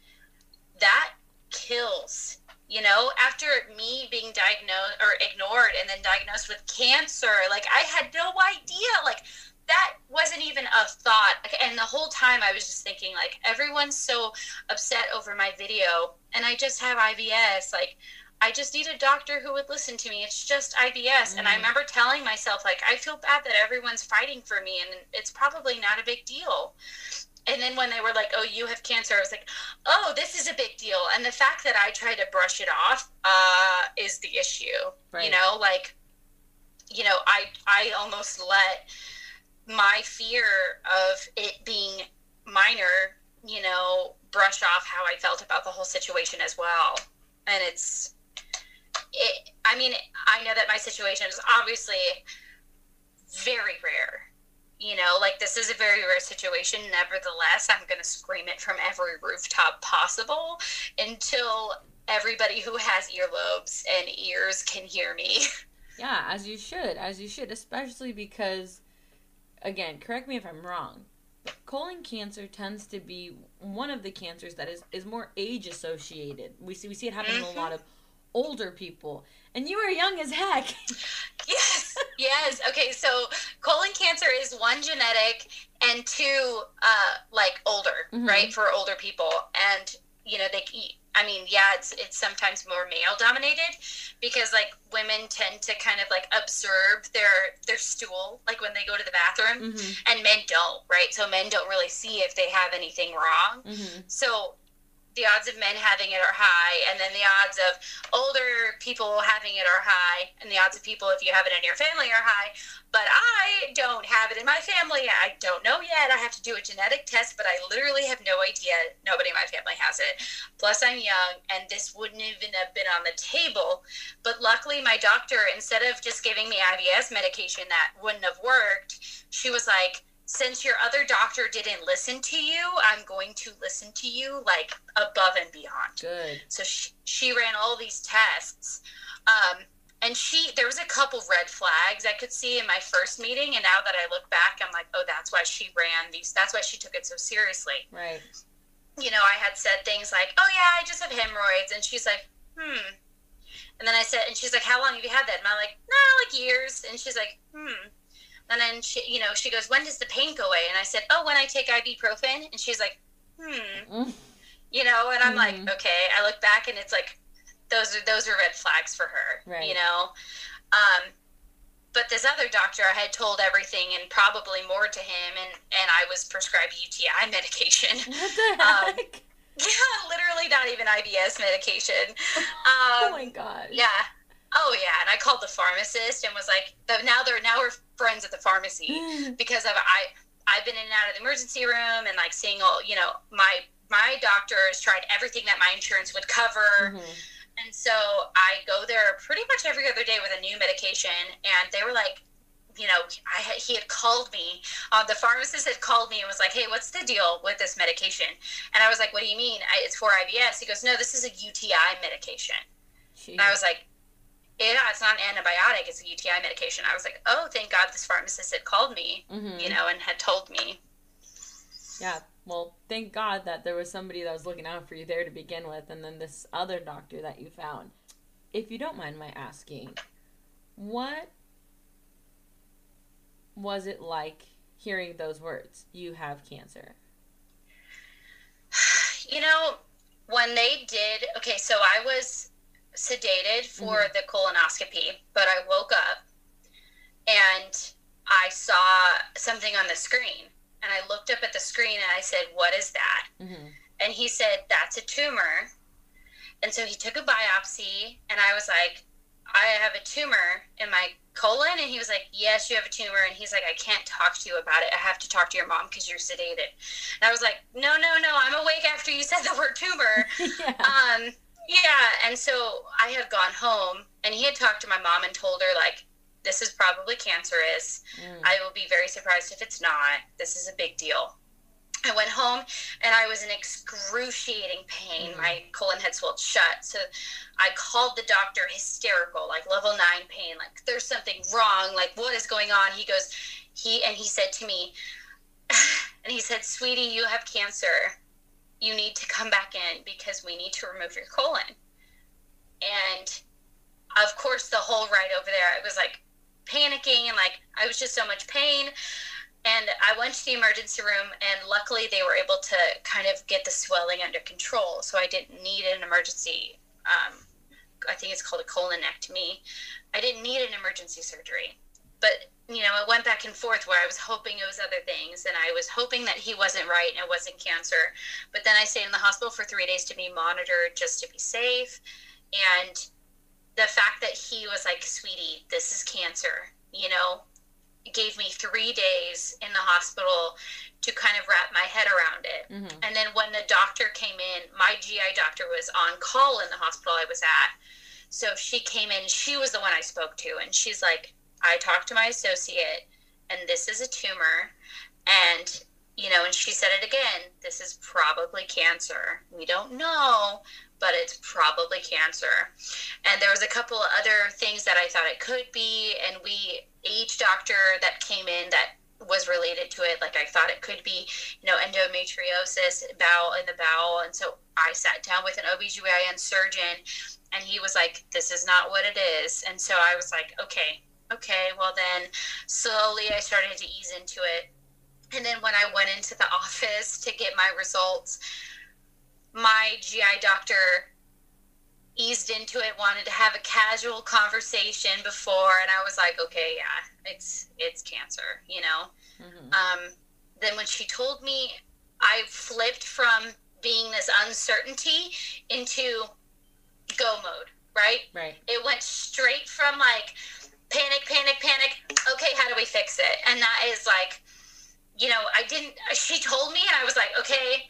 that kills you know after me being diagnosed or ignored and then diagnosed with cancer like i had no idea like that wasn't even a thought and the whole time i was just thinking like everyone's so upset over my video and i just have IBS like I just need a doctor who would listen to me. It's just IBS. Mm. And I mm. remember telling myself, like, I feel bad that everyone's fighting for me and it's probably not a big deal. And then when they were like, oh, you have cancer, I was like, oh, this is a big deal. And the fact that I try to brush it off uh, is the issue. Right. You know, like, you know, I, I almost let my fear of it being minor, you know, brush off how I felt about the whole situation as well. And it's, it, I mean, I know that my situation is obviously very rare. You know, like this is a very rare situation. Nevertheless, I'm going to scream it from every rooftop possible until everybody who has earlobes and ears can hear me. Yeah, as you should, as you should, especially because, again, correct me if I'm wrong, colon cancer tends to be one of the cancers that is, is more age associated. We see we see it happen mm-hmm. in a lot of older people. And you are young as heck. yes, yes. Okay, so colon cancer is one genetic and two, uh, like older, mm-hmm. right? For older people. And, you know, they, I mean, yeah, it's it's sometimes more male dominated because like women tend to kind of like observe their their stool like when they go to the bathroom, mm-hmm. and men don't, right? So men don't really see if they have anything wrong. Mm-hmm. So the odds of men having it are high, and then the odds of older people having it are high, and the odds of people if you have it in your family are high. But I don't have it in my family. I don't know yet. I have to do a genetic test, but I literally have no idea. Nobody in my family has it. Plus, I'm young, and this wouldn't even have been on the table. But luckily, my doctor, instead of just giving me IBS medication that wouldn't have worked, she was like, since your other doctor didn't listen to you, I'm going to listen to you like above and beyond. Good. So she, she ran all these tests. Um, and she, there was a couple red flags I could see in my first meeting. And now that I look back, I'm like, oh, that's why she ran these, that's why she took it so seriously. Right. You know, I had said things like, oh, yeah, I just have hemorrhoids. And she's like, hmm. And then I said, and she's like, how long have you had that? And I'm like, nah, like years. And she's like, hmm. And then she, you know, she goes, "When does the pain go away?" And I said, "Oh, when I take ibuprofen." And she's like, "Hmm." Mm. you know, and I'm mm-hmm. like, okay. I look back and it's like, those are those are red flags for her, right. you know. Um, but this other doctor, I had told everything and probably more to him, and and I was prescribed UTI medication. What the um, heck? Um, yeah, literally not even IBS medication. Um, oh my god. Yeah. Oh yeah, and I called the pharmacist and was like, now they're now we're friends at the pharmacy because of I I've been in and out of the emergency room and like seeing all you know my my doctors tried everything that my insurance would cover. Mm-hmm. And so I go there pretty much every other day with a new medication, and they were like, you know, I had, he had called me. Uh, the pharmacist had called me and was like, "Hey, what's the deal with this medication?" And I was like, "What do you mean? I, it's for IBS?" He goes, "No, this is a UTI medication." Jeez. And I was like, "Yeah, it's not an antibiotic; it's a UTI medication." I was like, "Oh, thank God this pharmacist had called me, mm-hmm. you know, and had told me." Yeah, well, thank God that there was somebody that was looking out for you there to begin with, and then this other doctor that you found. If you don't mind my asking, what was it like hearing those words? You have cancer. You know, when they did, okay, so I was sedated for mm-hmm. the colonoscopy, but I woke up and I saw something on the screen and I looked up at the screen and I said, What is that? Mm-hmm. And he said, That's a tumor. And so he took a biopsy, and I was like, I have a tumor in my colon. And he was like, Yes, you have a tumor. And he's like, I can't talk to you about it. I have to talk to your mom because you're sedated. And I was like, No, no, no. I'm awake after you said the word tumor. yeah. Um, yeah. And so I had gone home, and he had talked to my mom and told her, like, this is probably cancerous. Mm. I will be very surprised if it's not. This is a big deal. I went home and I was in excruciating pain. Mm. My colon had swelled shut. So I called the doctor hysterical, like level nine pain, like there's something wrong. Like, what is going on? He goes, he, and he said to me, and he said, Sweetie, you have cancer. You need to come back in because we need to remove your colon. And of course, the whole ride over there, I was like, panicking and like I was just so much pain. And I went to the emergency room, and luckily they were able to kind of get the swelling under control. So I didn't need an emergency. Um, I think it's called a colonectomy. I didn't need an emergency surgery, but you know, it went back and forth where I was hoping it was other things, and I was hoping that he wasn't right and it wasn't cancer. But then I stayed in the hospital for three days to be monitored just to be safe, and the fact that he was like, sweetie, this is cancer, you know, gave me three days in the hospital to kind of wrap my head around it. Mm-hmm. And then when the doctor came in, my GI doctor was on call in the hospital I was at. So she came in, she was the one I spoke to, and she's like, I talked to my associate, and this is a tumor. And you know, and she said it again this is probably cancer. We don't know, but it's probably cancer. And there was a couple of other things that I thought it could be, and we each doctor that came in that was related to it, like I thought it could be, you know, endometriosis, bowel in the bowel. And so I sat down with an OBGYN surgeon and he was like, This is not what it is. And so I was like, Okay, okay, well then slowly I started to ease into it. And then when I went into the office to get my results, my GI doctor eased into it, wanted to have a casual conversation before, and I was like, okay, yeah, it's it's cancer, you know. Mm-hmm. Um, then when she told me, I flipped from being this uncertainty into go mode. Right. Right. It went straight from like panic, panic, panic. Okay, how do we fix it? And that is like, you know, I didn't. She told me, and I was like, okay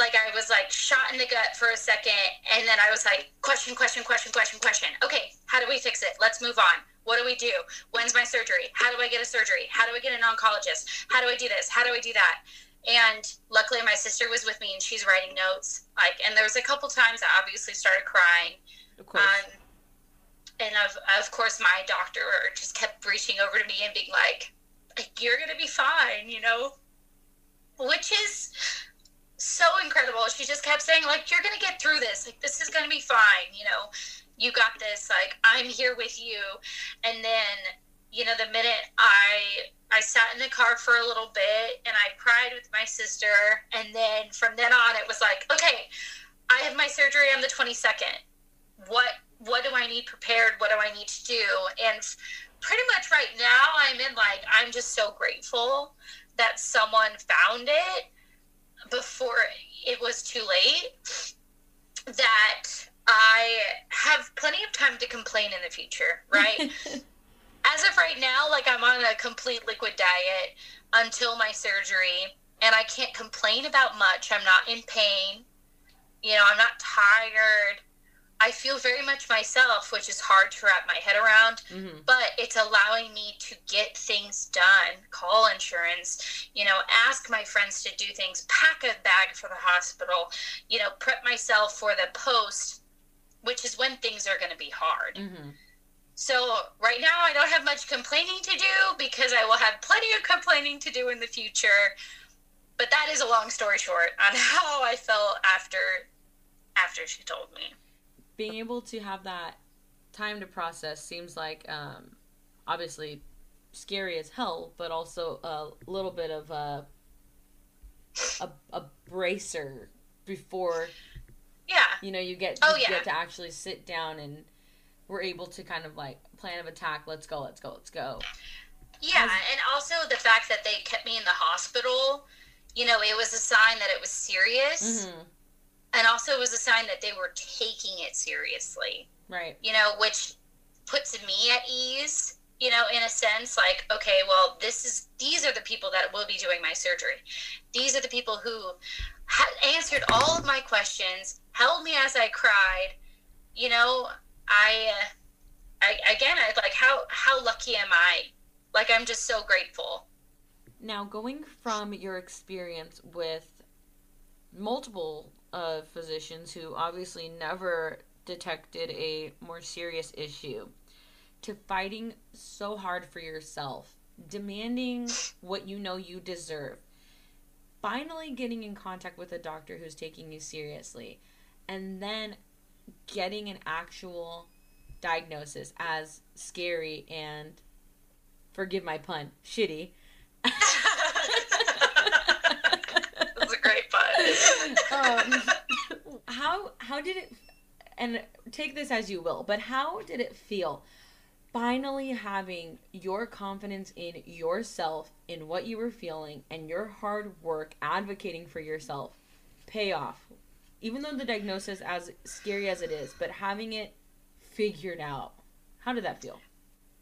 like I was like shot in the gut for a second, and then I was like, question, question, question, question, question. Okay, how do we fix it? Let's move on. What do we do? When's my surgery? How do I get a surgery? How do I get an oncologist? How do I do this? How do I do that? And luckily, my sister was with me, and she's writing notes. Like, and there was a couple times I obviously started crying. Of course. Um, and of of course, my doctor just kept reaching over to me and being like, "You're gonna be fine," you know, which is so incredible. She just kept saying, like, you're to get through this. Like, this is to be fine. You know, you got this. Like, I'm here with you. And then, you know, the minute I I sat in the car for a little bit and I cried with my sister. And then from then on, it was like, okay, I have my surgery on the 22nd. What what do I need prepared? What do I need to do? And pretty much right now, I'm in like I'm just so grateful that someone found it before it was too late. That I have plenty of time to complain in the future, right? As of right now, like I'm on a complete liquid diet until my surgery, and I can't complain about much. I'm not in pain. You know, I'm not tired. I feel very much myself, which is hard to wrap my head around, mm-hmm. but it's allowing me to get things done, call insurance, you know, ask my friends to do things, pack a bag for the hospital, you know, prep myself for the post, which is when things are going to be hard. Mm-hmm. So right now I don't have much complaining to do because I will have plenty of complaining to do in the future. But that is a long story short on how I felt after after she told me. Being able to have that time to process seems like um, obviously scary as hell, but also a little bit of a a, a bracer before yeah you know you get oh, you yeah. get to actually sit down and we're able to kind of like plan of attack. Let's go. Let's go. Let's go. Yeah, and also the fact that they kept me in the hospital. You know, it was a sign that it was serious, mm-hmm. And also it was a sign that they were taking it seriously. Right. You know, which puts me at ease you know, in a sense, like, okay, well, this is these are the people that will be doing my surgery. These are the people who ha- answered all of my questions, held me as I cried. You know, I, uh, I again, I like how how lucky am I? Like I'm just so grateful. Now, going from your experience with multiple uh, physicians who obviously never detected a more serious issue to fighting so hard for yourself, demanding what you know you deserve, finally getting in contact with a doctor who's taking you seriously, and then getting an actual diagnosis as scary and forgive my pun, shitty. That's a great pun. how how did it and take this as you will, but how did it feel finally having your confidence in yourself, in what you were feeling, and your hard work advocating for yourself pay off? even though the diagnosis as scary as it is, but having it figured out. How did that feel?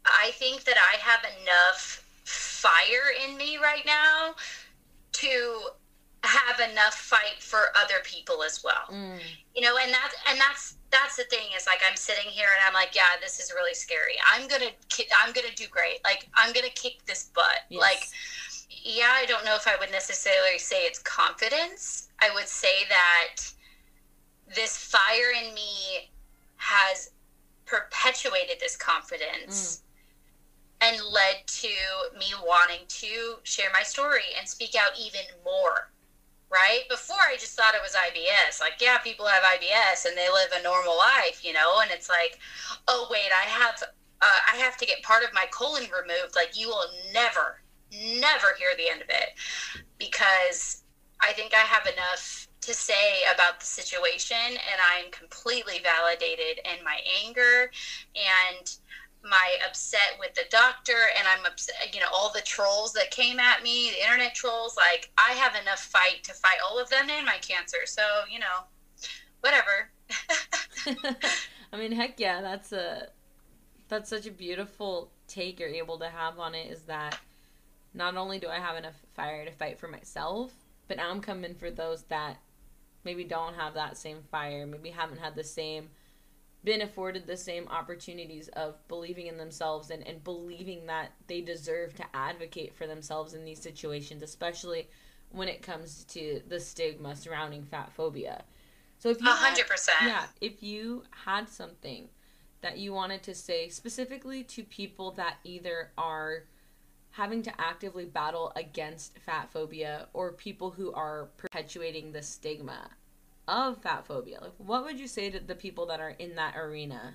I think that I have enough fire in me right now to have enough fight for other people as well. Mm. You know, and that's and that's that's the thing is like I'm sitting here and I'm like, yeah, this is really scary. I'm gonna I'm gonna do great. Like I'm gonna kick this butt. Yes. Like, yeah, I don't know if I would necessarily say it's confidence. I would say that this fire in me has perpetuated this confidence mm. and led to me wanting to share my story and speak out even more. Right? Before I just thought it was IBS. Like, yeah, people have IBS and they live a normal life, you know, and it's like, oh wait, I have uh, I have to get part of my colon removed. Like, you will never, never hear the end of it because I think I have enough to say about the situation and I'm completely validated in my anger and my upset with the doctor and I'm upset you know all the trolls that came at me the internet trolls like I have enough fight to fight all of them and my cancer. So you know whatever. I mean heck yeah that's a that's such a beautiful take you're able to have on it is that not only do I have enough fire to fight for myself but now I'm coming for those that maybe don't have that same fire, maybe haven't had the same been afforded the same opportunities of believing in themselves and, and believing that they deserve to advocate for themselves in these situations, especially when it comes to the stigma surrounding fat phobia. So if you 100%. Had, yeah, if you had something that you wanted to say specifically to people that either are having to actively battle against fat phobia or people who are perpetuating the stigma of fat phobia? Like, what would you say to the people that are in that arena?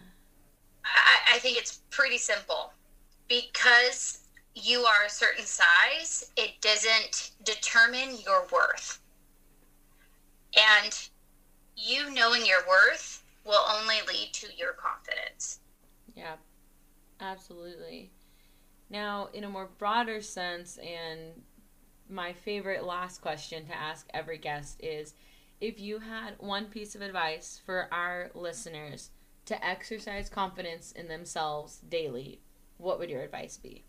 I, I think it's pretty simple because you are a certain size, it doesn't determine your worth. And you knowing your worth will only lead to your confidence. Yeah, absolutely. Now, in a more broader sense, and my favorite last question to ask every guest is if you had one piece of advice for our listeners to exercise confidence in themselves daily, what would your advice be?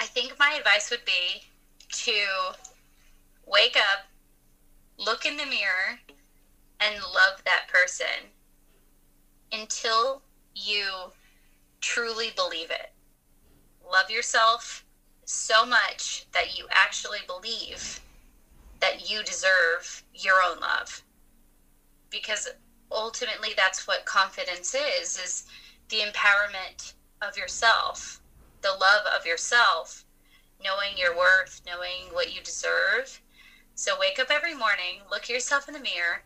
I think my advice would be to wake up, look in the mirror, and love that person until you truly believe it. Love yourself so much that you actually believe that you deserve your own love. Because ultimately that's what confidence is is the empowerment of yourself, the love of yourself, knowing your worth, knowing what you deserve. So wake up every morning, look yourself in the mirror,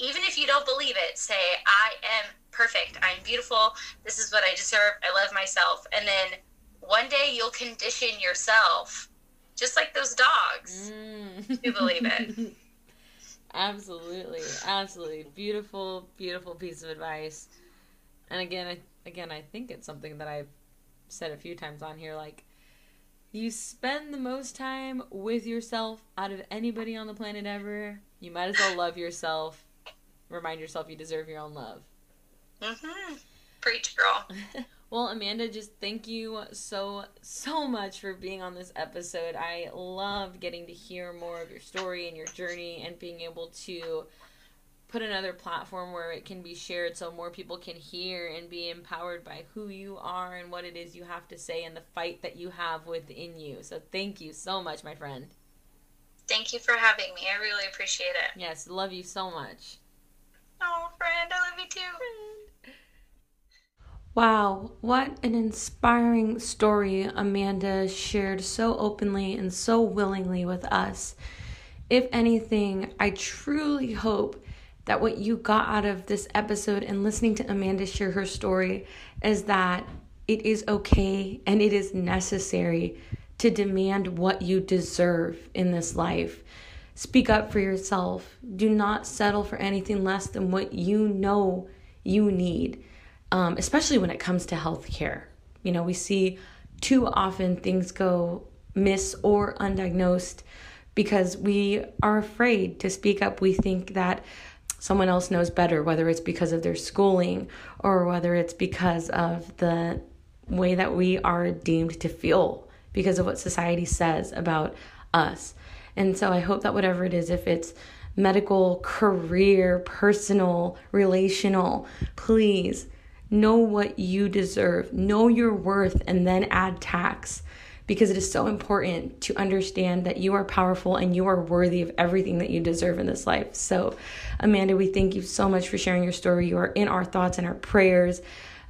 even if you don't believe it, say, I am perfect. I'm beautiful. This is what I deserve. I love myself. And then one day you'll condition yourself, just like those dogs, mm. to believe it. absolutely. Absolutely. Beautiful, beautiful piece of advice. And again, I, again, I think it's something that I've said a few times on here. Like, you spend the most time with yourself out of anybody on the planet ever. You might as well love yourself remind yourself you deserve your own love. Mm-hmm. Preach, girl. well, Amanda, just thank you so, so much for being on this episode. I love getting to hear more of your story and your journey and being able to put another platform where it can be shared so more people can hear and be empowered by who you are and what it is you have to say and the fight that you have within you. So thank you so much, my friend. Thank you for having me. I really appreciate it. Yes, love you so much. Oh, friend, I love you too. Wow, what an inspiring story Amanda shared so openly and so willingly with us. If anything, I truly hope that what you got out of this episode and listening to Amanda share her story is that it is okay and it is necessary to demand what you deserve in this life. Speak up for yourself. Do not settle for anything less than what you know you need, um, especially when it comes to healthcare. You know, we see too often things go miss or undiagnosed because we are afraid to speak up. We think that someone else knows better, whether it's because of their schooling or whether it's because of the way that we are deemed to feel because of what society says about us. And so I hope that whatever it is, if it's medical, career, personal, relational, please know what you deserve, know your worth, and then add tax because it is so important to understand that you are powerful and you are worthy of everything that you deserve in this life. So, Amanda, we thank you so much for sharing your story. You are in our thoughts and our prayers.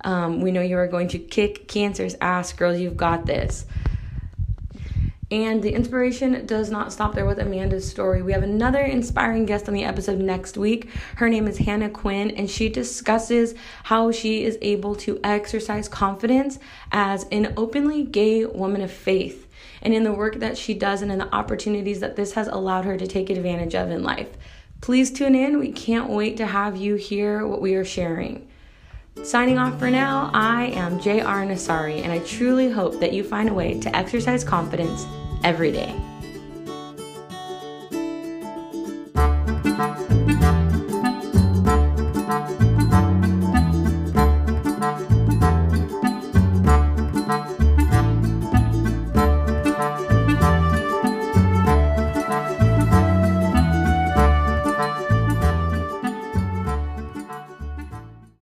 Um, we know you are going to kick cancer's ass, girl. You've got this. And the inspiration does not stop there with Amanda's story. We have another inspiring guest on the episode next week. Her name is Hannah Quinn, and she discusses how she is able to exercise confidence as an openly gay woman of faith and in the work that she does and in the opportunities that this has allowed her to take advantage of in life. Please tune in. We can't wait to have you hear what we are sharing. Signing off for now, I am JR Nasari, and I truly hope that you find a way to exercise confidence every day.